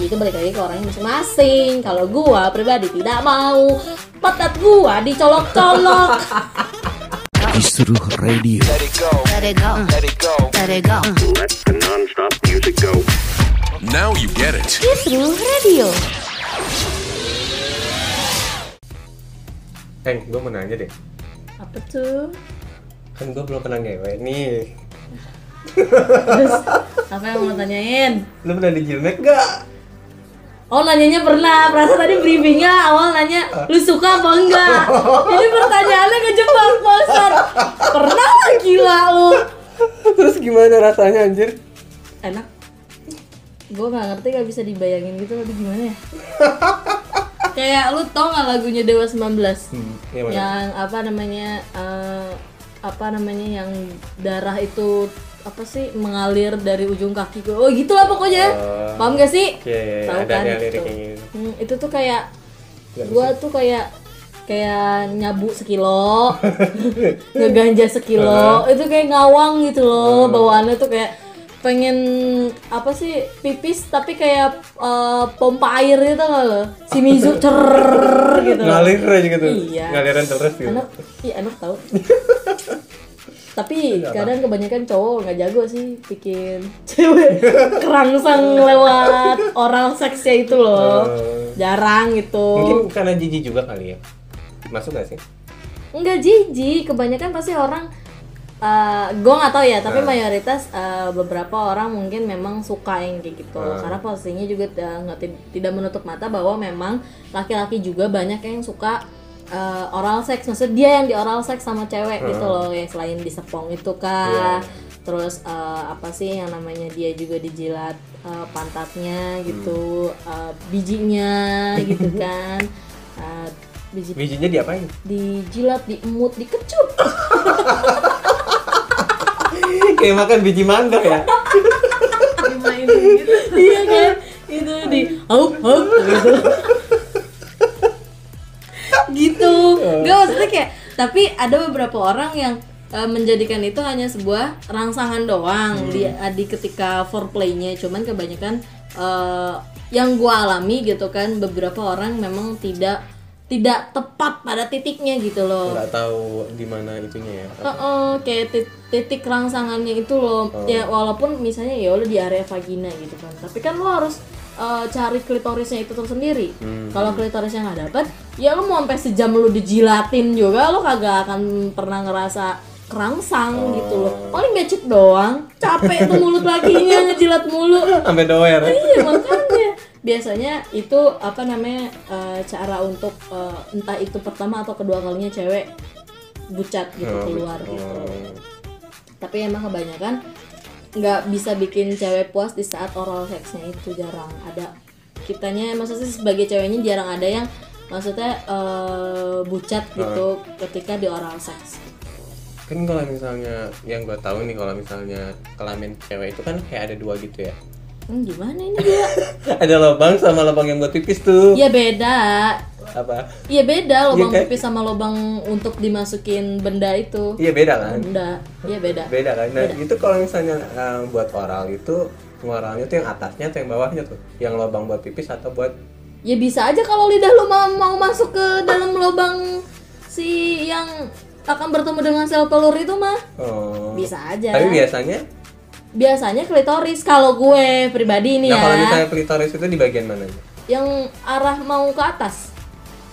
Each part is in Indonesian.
itu balik lagi ke orangnya masing-masing kalau gua pribadi tidak mau patat gua dicolok-colok Kisruh Radio. Let it go. Let it go. Let it go. Let it go. Let the non-stop music go. Now you get it. Kisruh Radio Heng, gue mau nanya deh. apa tuh Kan gue belum pernah ngewe nih. terus apa yang mau tanyain Lu pernah di Jilmek gak? Oh nanyanya pernah, perasaan tadi briefingnya awal nanya lu suka apa enggak? Ini pertanyaannya ngejebak bosan Pernah lah gila lu. Terus gimana rasanya anjir? Enak. Gue gak ngerti gak bisa dibayangin gitu tapi gimana ya? Kayak lu tau gak lagunya Dewa 19 Hmm, gimana? Yang apa namanya eh, Apa namanya yang darah itu apa sih mengalir dari ujung kaki gue oh gitulah pokoknya Oh. paham gak sih Oke, Tahu kan itu. Hmm, itu tuh kayak gua tuh kayak kayak nyabu sekilo ngeganja sekilo itu kayak ngawang gitu loh bawaannya tuh kayak pengen apa sih pipis tapi kayak eh, pompa air gitu nggak lo si mizu cer gitu. Ngalir aja gitu. Iya. Ngaliran terus gitu. enak iya enak tau tapi kadang kebanyakan cowok nggak jago sih bikin cewek kerangsang lewat oral seksnya itu loh Oh. jarang gitu Mungkin karena jijik juga kali ya. Masuk gak sih? Enggak jijik, kebanyakan pasti orang uh, gue nggak tahu ya, tapi mayoritas uh, beberapa orang mungkin memang suka yang kayak gitu. Karena posisinya juga uh, nggak ti- tidak menutup mata bahwa memang laki-laki juga banyak yang suka uh, oral seks. Maksud dia yang di oral seks sama cewek gitu loh, ya selain di sepong itu kah. Terus uh, apa sih yang namanya dia juga dijilat uh, pantatnya gitu, uh, bijinya gitu kan. Uh, biji Bijinya diapain? dijilat, diemut, dikecup. Kayak makan biji mangga ya. iya kan? Itu di haup haup gitu. Gitu. Gak maksudnya kayak tapi ada beberapa orang yang eh, menjadikan itu hanya sebuah rangsangan doang di, di ketika foreplaynya cuman kebanyakan eh, yang gua alami gitu kan beberapa orang memang tidak tidak tepat pada titiknya gitu loh Nggak tahu di mana itunya ya. Heeh, kayak tit- titik rangsangannya itu loh. Ya walaupun misalnya ya lo di area vagina gitu kan. Tapi kan lo harus eh, cari klitorisnya itu tersendiri. Kalau klitorisnya nggak dapet, ya lo mau sampai sejam lo dijilatin juga lo kagak akan pernah ngerasa kerangsang gitu loh. Paling becek doang. Capek tuh mulut lakinya ngejilat mulu. Sampai doer. Iya makanya biasanya itu apa namanya eh, cara untuk eh, entah itu pertama atau kedua kalinya cewek bucat gitu Oh, keluar oh. gitu. Tapi emang kebanyakan nggak bisa bikin cewek puas di saat oral seksnya itu jarang ada. Kitanya maksudnya sebagai ceweknya jarang ada yang maksudnya eh, bucat gitu ketika di oral seks. Kan kalau misalnya yang gue tahu nih kalau misalnya kelamin cewek itu kan kayak ada dua gitu ya. Hmm, gimana ini dia? ada lubang sama lubang yang buat pipis tuh. Iya beda. Apa? Iya beda lubang Iya kan? pipis sama lubang untuk dimasukin benda itu. Iya beda kan? Benda. Iya beda. Beda kan? Nah itu kalau misalnya eh, buat oral itu oralnya tuh yang atasnya atau yang bawahnya tuh? Yang lubang buat pipis atau buat Ya bisa aja kalau lidah lu mau, mau masuk ke dalam lubang si yang akan bertemu dengan sel telur itu mah oh. bisa aja. Tapi biasanya, Biasanya klitoris kalau gue pribadi ini nah ya. kalau misalnya klitoris itu di bagian mananya? Yang arah mau ke atas.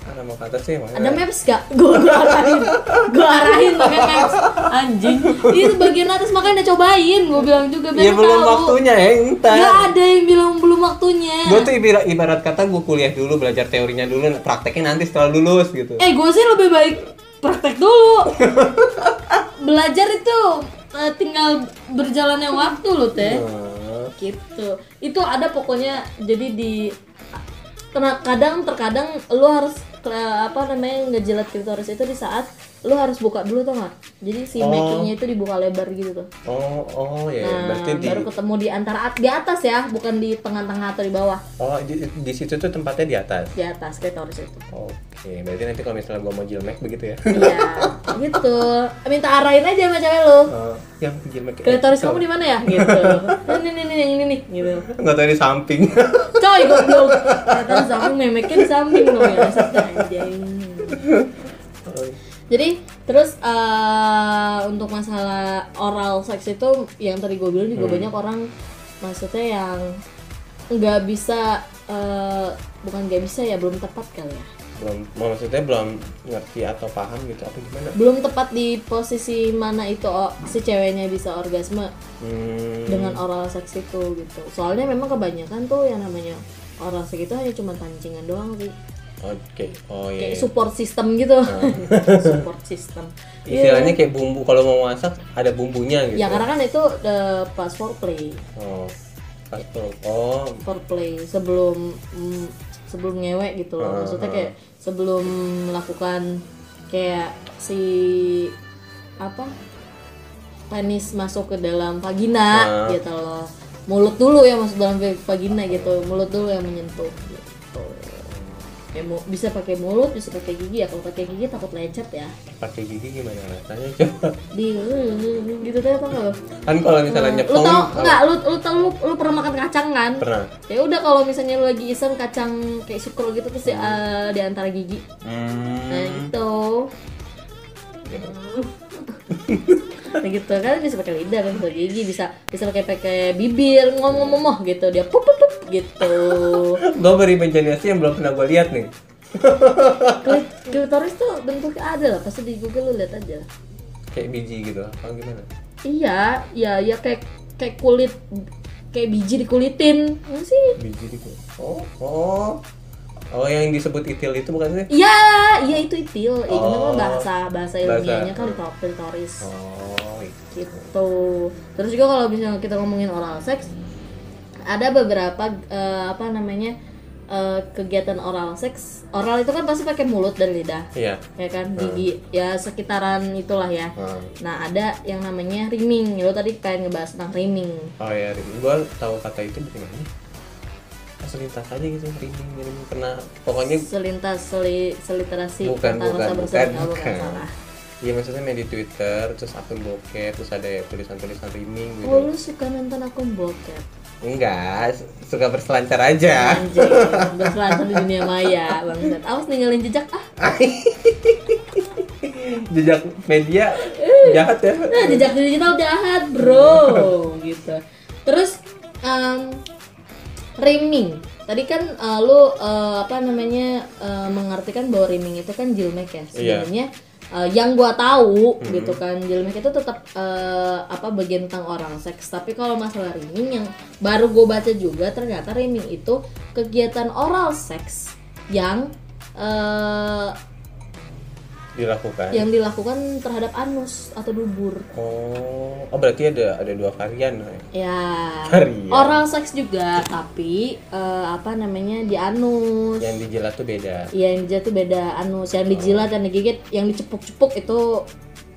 Ada mau ke atas sih mana? Ada maps gak? Gue gue arahin. gue arahin pakai maps. Anjing. Itu bagian atas makanya udah cobain. Gue bilang juga biar Ya lu belum tahu. waktunya ya, entar. Gak ada yang bilang belum waktunya. Gue tuh ibarat, ibarat kata gue kuliah dulu, belajar teorinya dulu, prakteknya nanti setelah lulus gitu. Eh gue sih lebih baik praktek dulu. Belajar itu tinggal berjalannya waktu loh teh. Oh. Gitu. Itu ada pokoknya jadi di kadang terkadang lu harus apa namanya ngejilat klitoris itu di saat lu harus buka dulu tuh nggak? Jadi si Oh. makingnya itu dibuka lebar gitu tuh. Oh, oh ya, nah berarti di baru ketemu di antara at- di atas ya bukan di tengah-tengah atau di bawah. Oh, di, di situ tuh tempatnya di atas. di atas klitoris itu. Oke, berarti nanti kalau misalnya gua mau jilmek begitu ya. iya gitu. Minta arahin aja sama cewek lu. Oh, yang jilmek klitoris kamu di mana ya? Gitu. Ini nih nih yang ini nih gitu. Enggak tahu di samping. coy goblok. Ternyata samping memeknya di samping dong ya anjing Jadi terus eh, untuk masalah oral seks itu yang tadi gue bilang juga banyak orang maksudnya yang nggak bisa eh, bukan nggak bisa ya belum tepat kali ya. Belum maksudnya belum ngerti atau paham gitu apa gimana? belum tepat di posisi mana itu oh, si ceweknya bisa orgasme Hmm, dengan oral seks itu gitu. Soalnya memang kebanyakan tuh yang namanya oral seks itu hanya cuma pancingan doang sih Oke, oh iya. kayak support system gitu. Support system. Istilahnya kayak bumbu kalau mau masak ada bumbunya gitu. ya karena kan itu eh, pas foreplay. Oh, pas oh, foreplay sebelum mm, sebelum ngewek gitu loh. Maksudnya kayak sebelum melakukan kayak si apa penis masuk ke dalam vagina Ah. gitu loh. Mulut dulu ya masuk dalam vagina gitu mulut dulu yang menyentuh gitu ya mau bisa pakai mulut bisa pakai gigi ya. Kalau pakai gigi takut lecet ya. Pakai gigi gimana? Rasanya coba? di gitu deh apa nggak? Kan kalau misalnya lu nyepong tau apa? nggak? Lu lu tau lu, lu pernah makan kacang kan? Pernah. ya udah kalau misalnya lu lagi iseng kacang kayak sukro gitu terus di, eh, di antara gigi. Hmm. nah gitu nah gitu kan bisa pakai lidah kan bisa gigi bisa bisa pakai pakai bibir ngomong-ngomong gitu dia pup pup pup gitu Gue beri imajinasi yang belum pernah gue lihat nih. Klit- klitoris tuh bentuknya ada lah pasti di google lu lihat aja lah Kayak biji gitu, apa gimana? iya ya ya kayak kayak kulit kayak biji dikulitin Enggak sih Biji gitu. Oh, oh. Oh, yang disebut itil itu bukan sih? Iya, iya itu itil. Itu Oh. memang bahasa bahasa Bahasa. ilmiahnya kan klito- klitoris. Oh, Gitu. Terus juga kalau misalnya kita ngomongin oral sex, ada beberapa eh, apa namanya eh, kegiatan oral seks. Oral itu kan pasti pakai mulut dan lidah, iya. ya kan, gigi, ya sekitaran itulah ya. Hmm. Nah ada yang namanya rimming. Lo tadi pengen ngebahas tentang rimming. Oh ya, gue tahu kata itu dari mana? Selintas aja gitu, riming, riming kena. Pokoknya Selintas seli, seliterasi bukan, bukan, bukan, oh, bukan bukan. salah. Iya maksudnya main di Twitter, terus akun bokep, terus ada tulisan-tulisan riming gitu. Oh lu suka nonton akun bokep? Enggak, suka berselancar aja. Anjing, berselancar di dunia maya bangsat. Awas ninggalin jejak ah. Jejak media jahat ya. Nah, jejak digital jahat, Bro. gitu. Terus em rimming. Tadi kan eh, lu eh, apa namanya eh, mengartikan bahwa rimming itu kan jilmek ya. Sebenarnya eh, yang gua tahu gitu kan jilmek itu tetap eh, apa bagian tentang orang seks. Tapi kalau masalah rimming yang baru gua baca juga ternyata rimming itu kegiatan oral seks yang eh, Dilakukan. yang dilakukan terhadap anus atau dubur. Oh, oh berarti ada ada dua varian. ya? Ya, Varian. oral seks juga, tapi eh, apa namanya di anus. Yang dijilat tuh beda. Iya, yang dijilat tuh beda anus. Yang dijilat, yang digigit, yang dicepuk-cepuk itu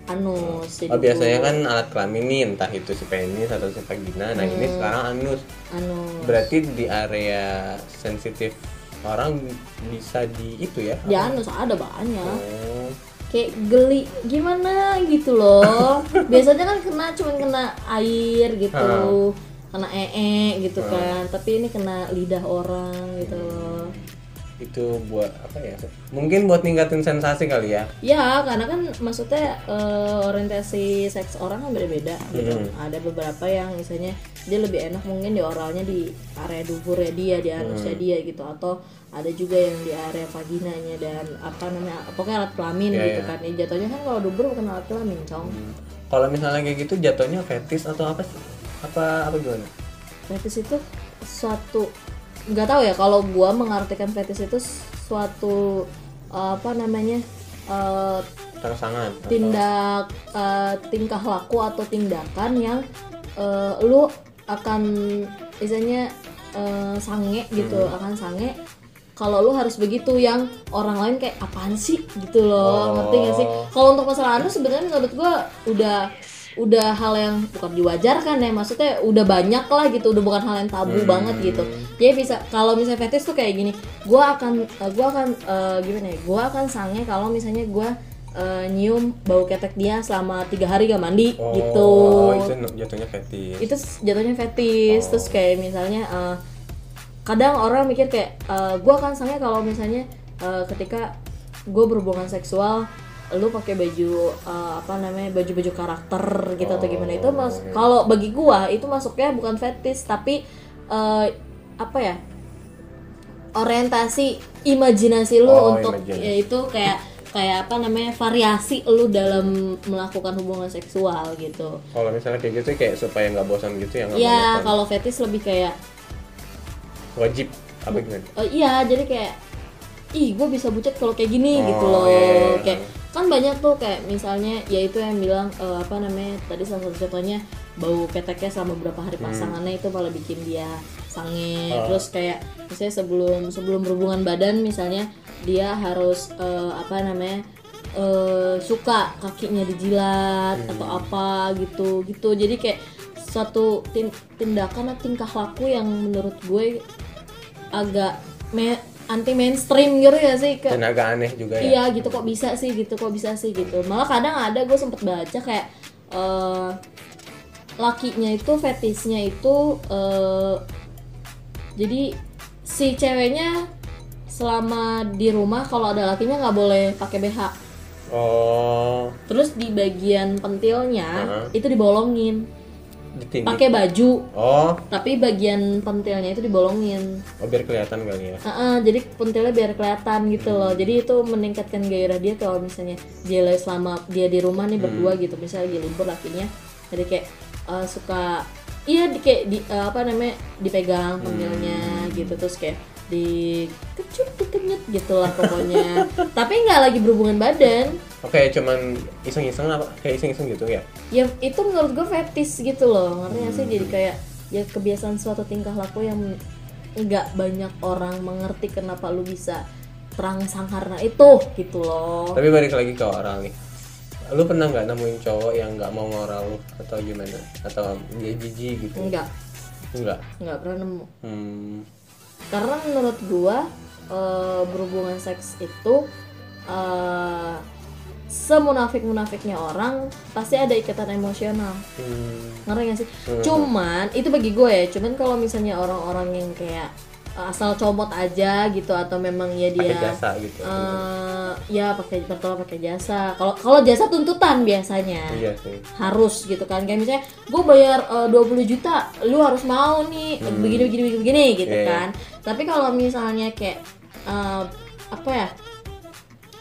anus. Jadi Oh biasanya kan alat kelamin nih entah itu si penis atau si vagina. Nah ini sekarang anus. anus. Berarti di area sensitif orang bisa di itu ya? Di anus ada banyak. Oh, Kayak geli gimana gitu loh. Biasanya kan kena cuman kena air gitu. Kena ee gitu kan. Tapi ini kena lidah orang gitu loh. Itu buat apa ya? Mungkin buat ningkatin sensasi kali ya. Ya, karena kan maksudnya eh, orientasi seks orang kan beda-beda gitu. Ada beberapa yang misalnya dia lebih enak mungkin di oralnya di area duburnya dia, di anusnya dia gitu atau ada juga yang di area vaginanya dan apa namanya pokoknya alat kelamin Iya, gitu iya. kan. Ya, jatuhnya kan kalau dubur bukan alat kelamin, cong. Kalau misalnya kayak gitu jatuhnya fetis atau apa sih? Apa apa gimana? Fetis itu suatu nggak tahu ya kalau gua mengartikan fetis itu suatu eh, apa namanya eh, Rangsangan. atau- tindak eh, tingkah laku atau tindakan yang eh, lu akan misalnya eh, sange gitu akan sange kalau lu harus begitu yang orang lain kayak apaan sih gitu loh Oh. ngerti gak sih kalau untuk masalah anu sebenarnya menurut gua udah udah hal yang bukan diwajarkan ya maksudnya udah banyak lah gitu udah bukan hal yang tabu banget gitu jadi bisa kalau misalnya fetish tuh kayak gini gua akan eh, gua akan eh, gimana ya gua akan sange kalau misalnya gua eh, nyium bau ketek dia selama tiga hari gak mandi Oh, gitu itu jatuhnya fetish. itu jatuhnya fetish Oh. terus kayak misalnya eh, kadang orang mikir kayak gue akan sange kalau misalnya eh, ketika gue berhubungan seksual lu pakai baju eh, apa namanya baju-baju karakter gitu atau gimana itu mas Oh. kalau bagi gua itu masuknya bukan fetish tapi eh, apa ya orientasi imajinasi lu Oh, untuk imajinasi. ya itu kayak kayak apa namanya variasi lu dalam melakukan hubungan seksual gitu Kalau misalnya kayak gitu kayak supaya nggak bosan gitu ya ya kalau fetish lebih kayak wajib apa gimana? Oh iya, jadi kayak ih gue bisa bucet kalau kayak gini Oh, gitu loh. iya, iya, iya. Kayak kan banyak tuh kayak misalnya ya itu yang bilang eh, apa namanya tadi salah satu contohnya bau keteknya selama beberapa hari pasangannya itu malah bikin dia sange. Oh. Terus kayak misalnya sebelum sebelum berhubungan badan misalnya dia harus eh, apa namanya eh, suka kakinya dijilat atau apa gitu gitu. Jadi kayak suatu tin- tindakan atau tingkah laku yang menurut gue agak me- anti mainstream gitu ya sih Dan agak aneh juga ya. iya gitu kok bisa sih gitu kok bisa sih gitu malah kadang ada gue sempet baca kayak eh lakinya itu fetishnya itu eh jadi si ceweknya selama di rumah kalau ada lakinya nggak boleh pakai BH Oh, terus di bagian pentilnya Heeh. itu dibolongin. Pakai baju. Oh, tapi bagian pentilnya itu dibolongin. Oh biar kelihatan kali ya. Heeh, jadi pentilnya biar kelihatan gitu loh. Jadi itu meningkatkan gairah dia kalau misalnya dia selama dia di rumah nih berdua gitu, misalnya lagi libur lakinya. Jadi kayak eh, suka iya di, kayak di eh, apa namanya dipegang pentilnya gitu. Terus kayak dikecut dikenyut gitu lah pokoknya. Tapi nggak lagi berhubungan badan. Oke, cuman iseng-iseng apa? Kayak iseng-iseng gitu ya. Ya itu menurut gue fetish gitu loh. Ngerti nggak sih? Jadi kayak ya kebiasaan suatu tingkah laku yang nggak banyak orang mengerti kenapa lu bisa terangsang karena itu gitu loh. Tapi balik lagi ke oral nih. Lu pernah nggak nemuin cowok yang nggak mau ngoral lu atau gimana? Atau dia jijik gitu? Enggak, Enggak. nggak pernah nemu. Hmm. Karena menurut gua eh, berhubungan seks itu eh, semunafik-munafiknya orang pasti ada ikatan emosional. Hmm. ngerti gak sih? Cuman itu bagi gue ya, cuman kalau misalnya orang-orang yang kayak uh, asal comot aja gitu atau memang ya Pakai dia jasa gitu. uh, ya pakai pertama pakai jasa. Kalau kalau jasa tuntutan biasanya Iya sih. harus gitu kan kayak misalnya gue bayar uh, 20 juta lu harus mau nih begini begini begini, begini gitu Hmm. Iya, iya. kan tapi kalau misalnya kayak uh, apa ya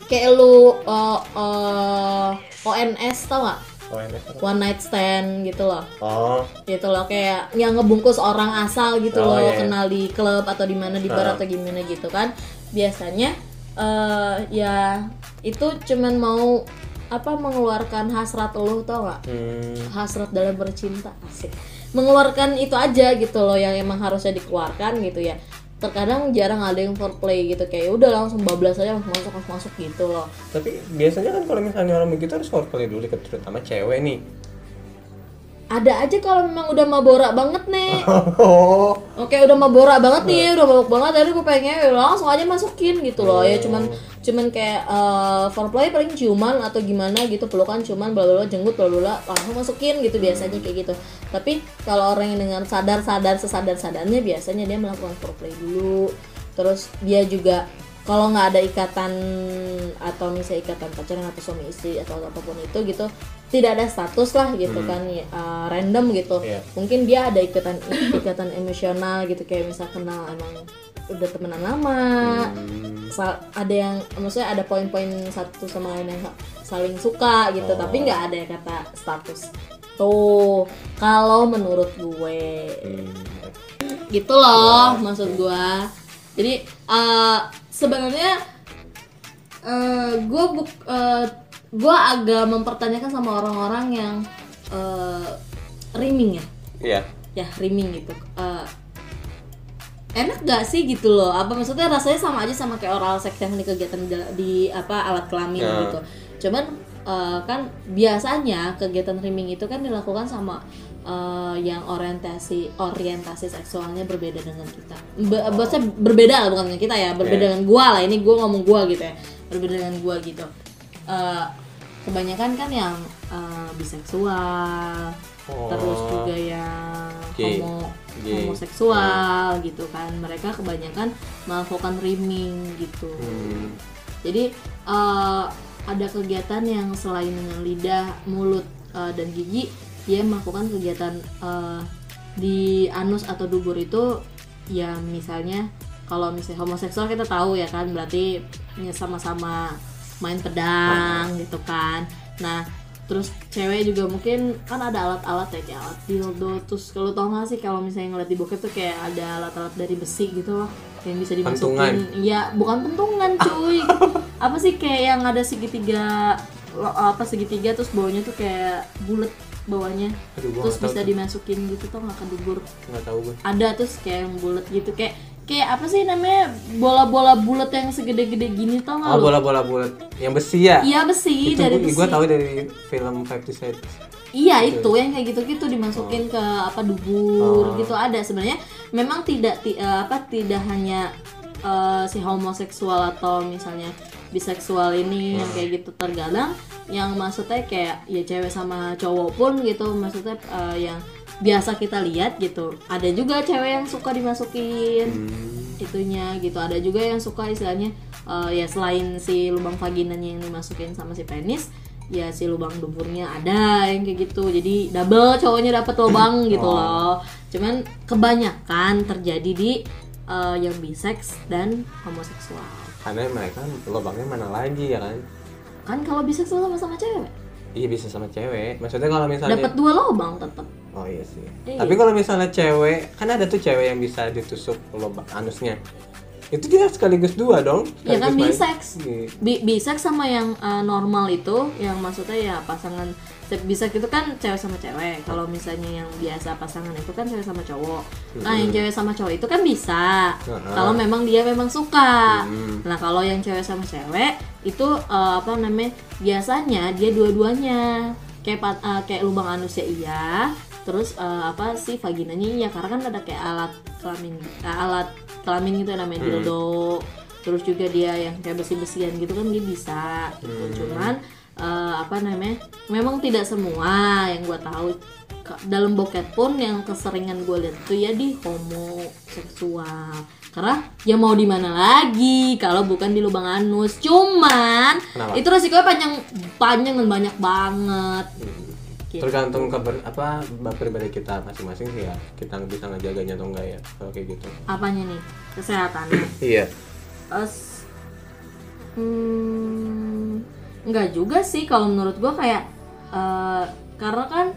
kayak lu uh, uh, ONS tau gak Oh, one night stand gitu loh. Oh, gitu loh kayak yang ngebungkus orang asal gitu Oh, loh iya. kenal di klub atau di mana di bar Ah. atau gimana gitu kan. Biasanya eh ya itu cuman mau apa mengeluarkan hasrat lu tau gak hmm. hasrat dalam bercinta asik. Mengeluarkan itu aja gitu loh yang emang harusnya dikeluarkan gitu ya terkadang jarang ada yang foreplay gitu kayak udah langsung bablas aja langsung masuk langsung masuk gitu loh Tapi biasanya kan kalau misalnya orang begitu harus foreplay dulu terutama cewek nih. Ada aja kalau memang udah mabora banget nih Oh, Oke udah mabora banget nih, udah mabok banget tadi gue pengen ya langsung aja masukin gitu loh. Ya cuman cuman kayak eh, foreplay paling ciuman atau gimana gitu pelukan cuman bla bla jenggut bla bla, langsung masukin gitu biasanya kayak gitu. Tapi kalau orang yang dengan sadar sadar sesadar sadarnya biasanya dia melakukan foreplay dulu. Terus dia juga kalau nggak ada ikatan atau misalnya ikatan pacaran atau suami istri atau apa pun itu gitu tidak ada status lah gitu kan ya, eh, random gitu. Iya. mungkin dia ada ikatan ikatan emosional gitu kayak misal kenal emang udah temenan lama Sa- ada yang maksudnya ada poin-poin satu sama lain yang saling suka gitu tapi nggak ada yang kata status. Tuh kalau menurut gue gitu loh maksud gue jadi eh, sebenarnya eh gue buk eh, gue agak mempertanyakan sama orang-orang yang eh, rimming ya iya. ya rimming gitu Eh, enak gak sih gitu loh apa maksudnya rasanya sama aja sama kayak oral sex yang di kegiatan di, di apa alat kelamin Ya. gitu cuman eh, kan biasanya kegiatan rimming itu kan dilakukan sama eh, yang orientasi orientasi seksualnya berbeda dengan kita Be maksudnya berbeda lah bukan dengan kita ya berbeda Ya. dengan gua lah ini gua ngomong gua gitu ya berbeda dengan gua gitu Eh, kebanyakan kan yang eh, biseksual Oh. terus juga yang Gay. homo Gay. homoseksual gitu kan mereka kebanyakan melakukan rimming gitu Hmm. jadi eh, ada kegiatan yang selain dengan lidah mulut eh, dan gigi dia melakukan kegiatan eh, di anus atau dubur itu ya misalnya kalau misalnya homoseksual kita tahu ya kan berarti ya sama-sama main pedang gitu kan. Nah terus cewek juga mungkin kan ada alat-alat ya kayak alat dildo terus kalau tau gak sih kalau misalnya ngeliat di bokep tuh kayak ada alat-alat dari besi gitu loh yang bisa dimasukin. Iya bukan pentungan cuy. Apa sih kayak yang ada segitiga apa segitiga terus bawahnya tuh kayak bulat bawahnya. Aduh, terus bisa tuh. dimasukin gitu tuh nggak ke dubur? Nggak tahu gue ada terus kayak yang bulat gitu. Kayak kayak apa sih namanya? Bola-bola bulat yang segede-gede gini tau nggak oh bola-bola bulat. Yang besi ya? Iya besi. Itu dari gue, besi. tahu dari film to Seven Iya itu yang kayak gitu-gitu dimasukin ke apa dubur Oh. gitu ada. Sebenarnya memang tidak ti- eh, apa tidak hanya eh, si homoseksual atau misalnya biseksual ini yang kayak gitu. Terkadang yang maksudnya kayak ya cewek sama cowok pun gitu maksudnya eh, yang biasa kita lihat gitu. Ada juga cewek yang suka dimasukin itunya gitu. Ada juga yang suka istilahnya eh, ya selain si lubang vaginanya yang dimasukin sama si penis ya si lubang duburnya ada yang kayak gitu. Jadi double cowoknya dapat lubang gitu loh. Cuman kebanyakan terjadi di eh, yang bisex dan homoseksual karena mereka lubangnya mana lagi ya kan? Kan kalau biseksual sama sama cewek. Iya bisa sama cewek. Maksudnya kalau misalnya dapat dua lubang tetap oh iya sih. Iya. tapi kalau misalnya cewek kan ada tuh cewek yang bisa ditusuk lubang anusnya. Itu dia sekaligus dua dong ya kan Sekaligus bisex. Iya. Bi- bisex sama yang uh, normal itu yang maksudnya ya pasangan bisex itu kan cewek sama cewek. Kalau misalnya yang biasa pasangan itu kan cewek sama cowok. Nah yang cewek sama cowok itu kan bisa. Kalau memang dia memang suka. Nah kalau yang cewek sama cewek itu uh, apa namanya biasanya dia dua-duanya. Kayak uh, kayak lubang anusnya iya terus uh, apa sih vaginanya iya. Karena kan ada kayak alat kelamin uh, alat kelamin gitu namanya dildo. Terus juga dia yang kayak besi-besian gitu kan dia bisa gitu. Cuman apa namanya memang tidak semua yang gue tahu. Dalam bokep pun yang keseringan gue lihat tuh ya di homoseksual karena ya mau di mana lagi kalau bukan di lubang anus. Cuman Kenapa? itu resikonya panjang panjang dan banyak banget. Gitu. tergantung keber apa pribadi kita masing-masing sih ya. Kita bisa ngejaganya atau enggak ya kalau kayak gitu. Apanya nih? Kesehatannya? Iya. Es, hmm, nggak juga sih kalau menurut gua kayak eh, karena kan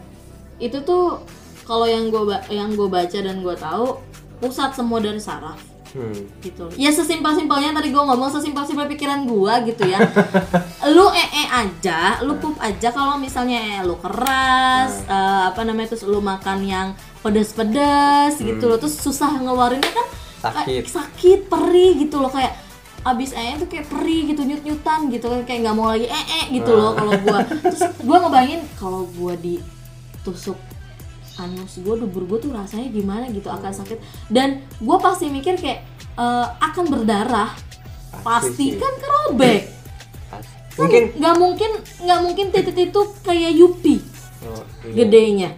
itu tuh kalau yang gue yang gue baca dan gue tahu pusat semua dari saraf. Hmm. gitu. Ya sesimpel simpelnya tadi gue ngomong sesimpel simpel pikiran gue gitu ya. Lu ee aja lu pup aja kalau misalnya ee lu keras eh, apa namanya terus lu makan yang pedes-pedes gitu loh terus susah ngeluarinnya kan Sakit. sakit perih gitu loh kayak abis ee tuh kayak perih gitu nyut nyutan gitu kan kayak nggak mau lagi ee gitu loh kalau gue terus gue ngebayangin kalau gue ditusuk anus gue dubur gue tuh rasanya gimana gitu akan sakit. Dan gue pasti mikir kayak eh, akan berdarah Pasti kan kerobek. Kan mungkin nggak mungkin nggak mungkin titik itu kayak Yupi oh, iya. gedenya.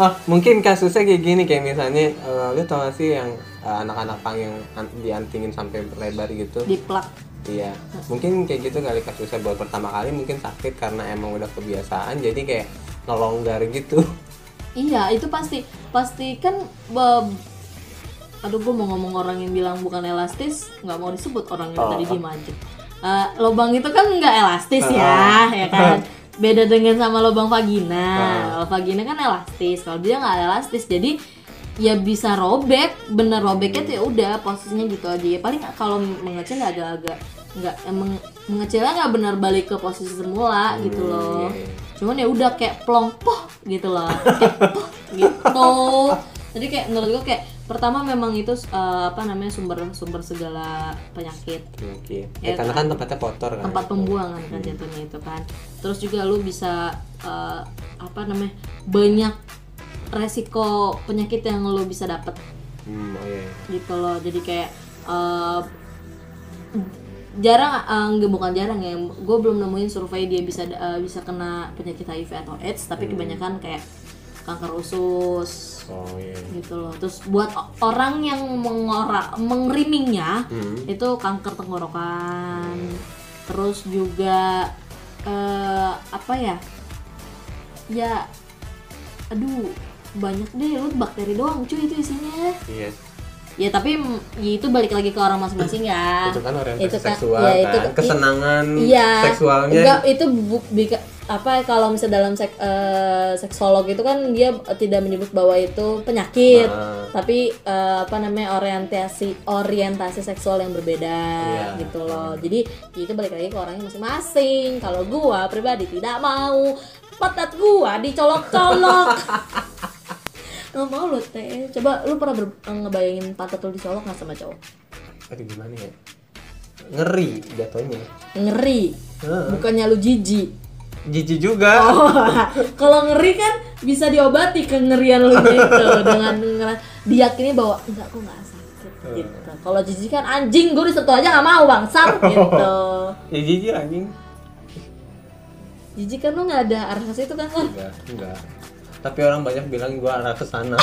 Oh, mungkin kasusnya kayak gini kayak misalnya eh, lu tau gak sih yang eh, anak-anak pang yang an- diantingin sampai lebar gitu. Di plak iya. Mungkin kayak gitu kali kasusnya buat pertama kali mungkin sakit karena emang udah kebiasaan jadi kayak ngelonggar gitu. Iya itu pasti pasti kan be- aduh gue mau ngomong orang yang bilang bukan elastis nggak mau disebut orang yang Oh. tadi diem aja. Eh, lubang itu kan nggak elastis ya ya kan? Beda dengan sama lubang vagina. Kalau vagina kan elastis kalau dia nggak elastis jadi ya bisa robek bener robeknya tuh ya udah posisinya gitu aja. Ya paling kalau mengecil nggak agak-agak nggak emang mengecilnya nggak benar balik ke posisi semula gitu loh. iya, iya. cuman ya udah kayak plong poh gitu loh. Kayak poh gitu. Jadi kayak menurut gue kayak pertama memang itu eh, apa namanya sumber sumber segala penyakit. Mungkin. Ya, Ya, karena kan tempatnya kotor kan. tempat pembuangan kan jatuhnya itu kan. Terus juga lu bisa eh, apa namanya banyak resiko penyakit yang lu bisa dapat Hmm, oh iya. iya. gitu loh jadi kayak eh, jarang nggak bukan jarang ya gue belum nemuin survei dia bisa eh, bisa kena penyakit HIV atau AIDS tapi kebanyakan kayak kanker usus Oh iya. gitu loh terus buat orang yang mengora mengrimingnya Hmm. itu kanker tenggorokan terus juga eh, apa ya ya aduh banyak deh lu bakteri doang cuy itu isinya Iya. ya tapi ya itu balik lagi ke orang masing-masing ya Itu kan orientasi Itu kan- seksual ya, kan. itu- i- Kesenangan iya seksualnya. enggak itu bu- bika- apa kalau misalnya dalam sek, eh, seksolog itu kan dia tidak menyebut bahwa itu penyakit Nah. tapi eh, apa namanya orientasi orientasi seksual yang berbeda Iya. gitu loh jadi ya itu balik lagi ke orangnya masing-masing kalau gua pribadi tidak mau patat gua dicolok-colok mau lo teh coba lu pernah ber- ngebayangin pantat lu dicolok nggak sama cowok Aduh gimana ya? Ngeri jatuhnya. ngeri Heeh. bukannya lu jijik Jijik juga. Oh, kalau ngeri kan bisa diobati kengerian lu gitu dengan ngera- diyakini bahwa enggak kok nggak sakit gitu. Kalau jijik kan anjing gue disentuh aja nggak mau bangsat gitu. Ya jijik anjing. Jijik kan lu nggak ada arah ke situ kan? Enggak, enggak. Tapi orang banyak bilang gua arah ke sana.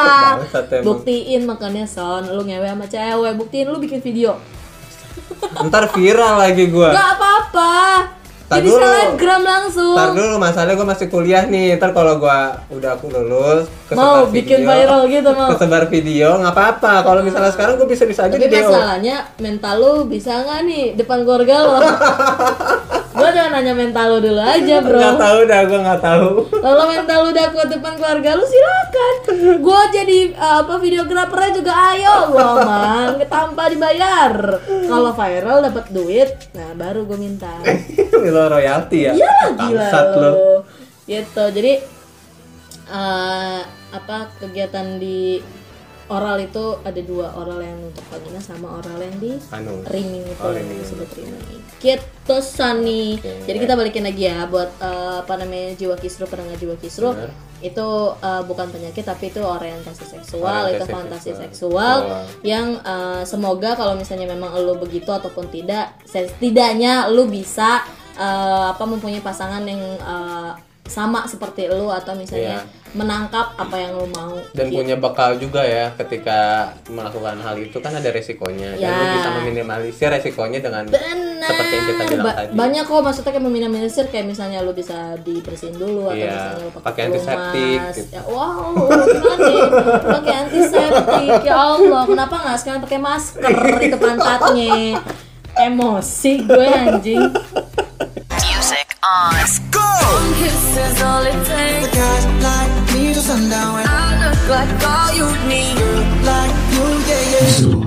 Buktiin makanya son lu ngewe sama cewek. Buktiin lu bikin video. Ntar viral lagi gua. nggak apa-apa. Jadi dulu. selebgram langsung. Ntar dulu masalahnya gue masih kuliah nih. Ntar kalau gue udah aku lulus Mau kesebar bikin video, viral gitu, mau. Kesebar video nggak apa-apa. Kalau misalnya sekarang gue bisa-bisa aja tapi di DO masalahnya mental lu bisa nggak nih? Depan keluarga lo gue jangan nanya mental lu dulu aja bro Nggak tahu dah gue nggak tahu Kalau mental lu udah kuat depan keluarga lu silakan. Gua jadi uh, apa videografernya juga ayo gua mang tanpa dibayar. Kalau viral dapat duit, nah baru gue minta. Lo royalti ya Iya gila lo. Gitu. Jadi uh, apa kegiatan di oral itu ada dua oral yang untuk vagina sama oral yang di Anu riming itu Oh, yang disebut riming gitu Sani Oke. jadi kita balikin lagi ya buat eh, apa namanya jiwa kisru pendengar jiwa kisru Benar. itu eh, bukan penyakit tapi itu orientasi seksual itu Orientasi fantasi seksual. seksual Betul. yang eh, semoga kalau misalnya memang lo begitu ataupun tidak setidaknya lo bisa eh, apa mempunyai pasangan yang eh, sama seperti lo atau misalnya Iya. menangkap apa yang lo mau dan gitu. punya bekal juga ya ketika melakukan hal itu kan ada resikonya dan Ya. lu bisa meminimalisir resikonya dengan Benar. seperti yang kita bilang Ba- tadi Banyak kok maksudnya kayak meminimalisir kayak misalnya lu bisa dibersihin dulu atau Iya, misalnya lu pakai pakai antiseptik gitu. Ya, wow, gimana nih? Pakai antiseptik. Ya Allah, kenapa nggak sekarang pakai masker itu pantatnya? Emosi gue anjing. Music on. kiss is all it takes. A guy like me till sundown. I look like all you need. you like you, yeah, yeah. So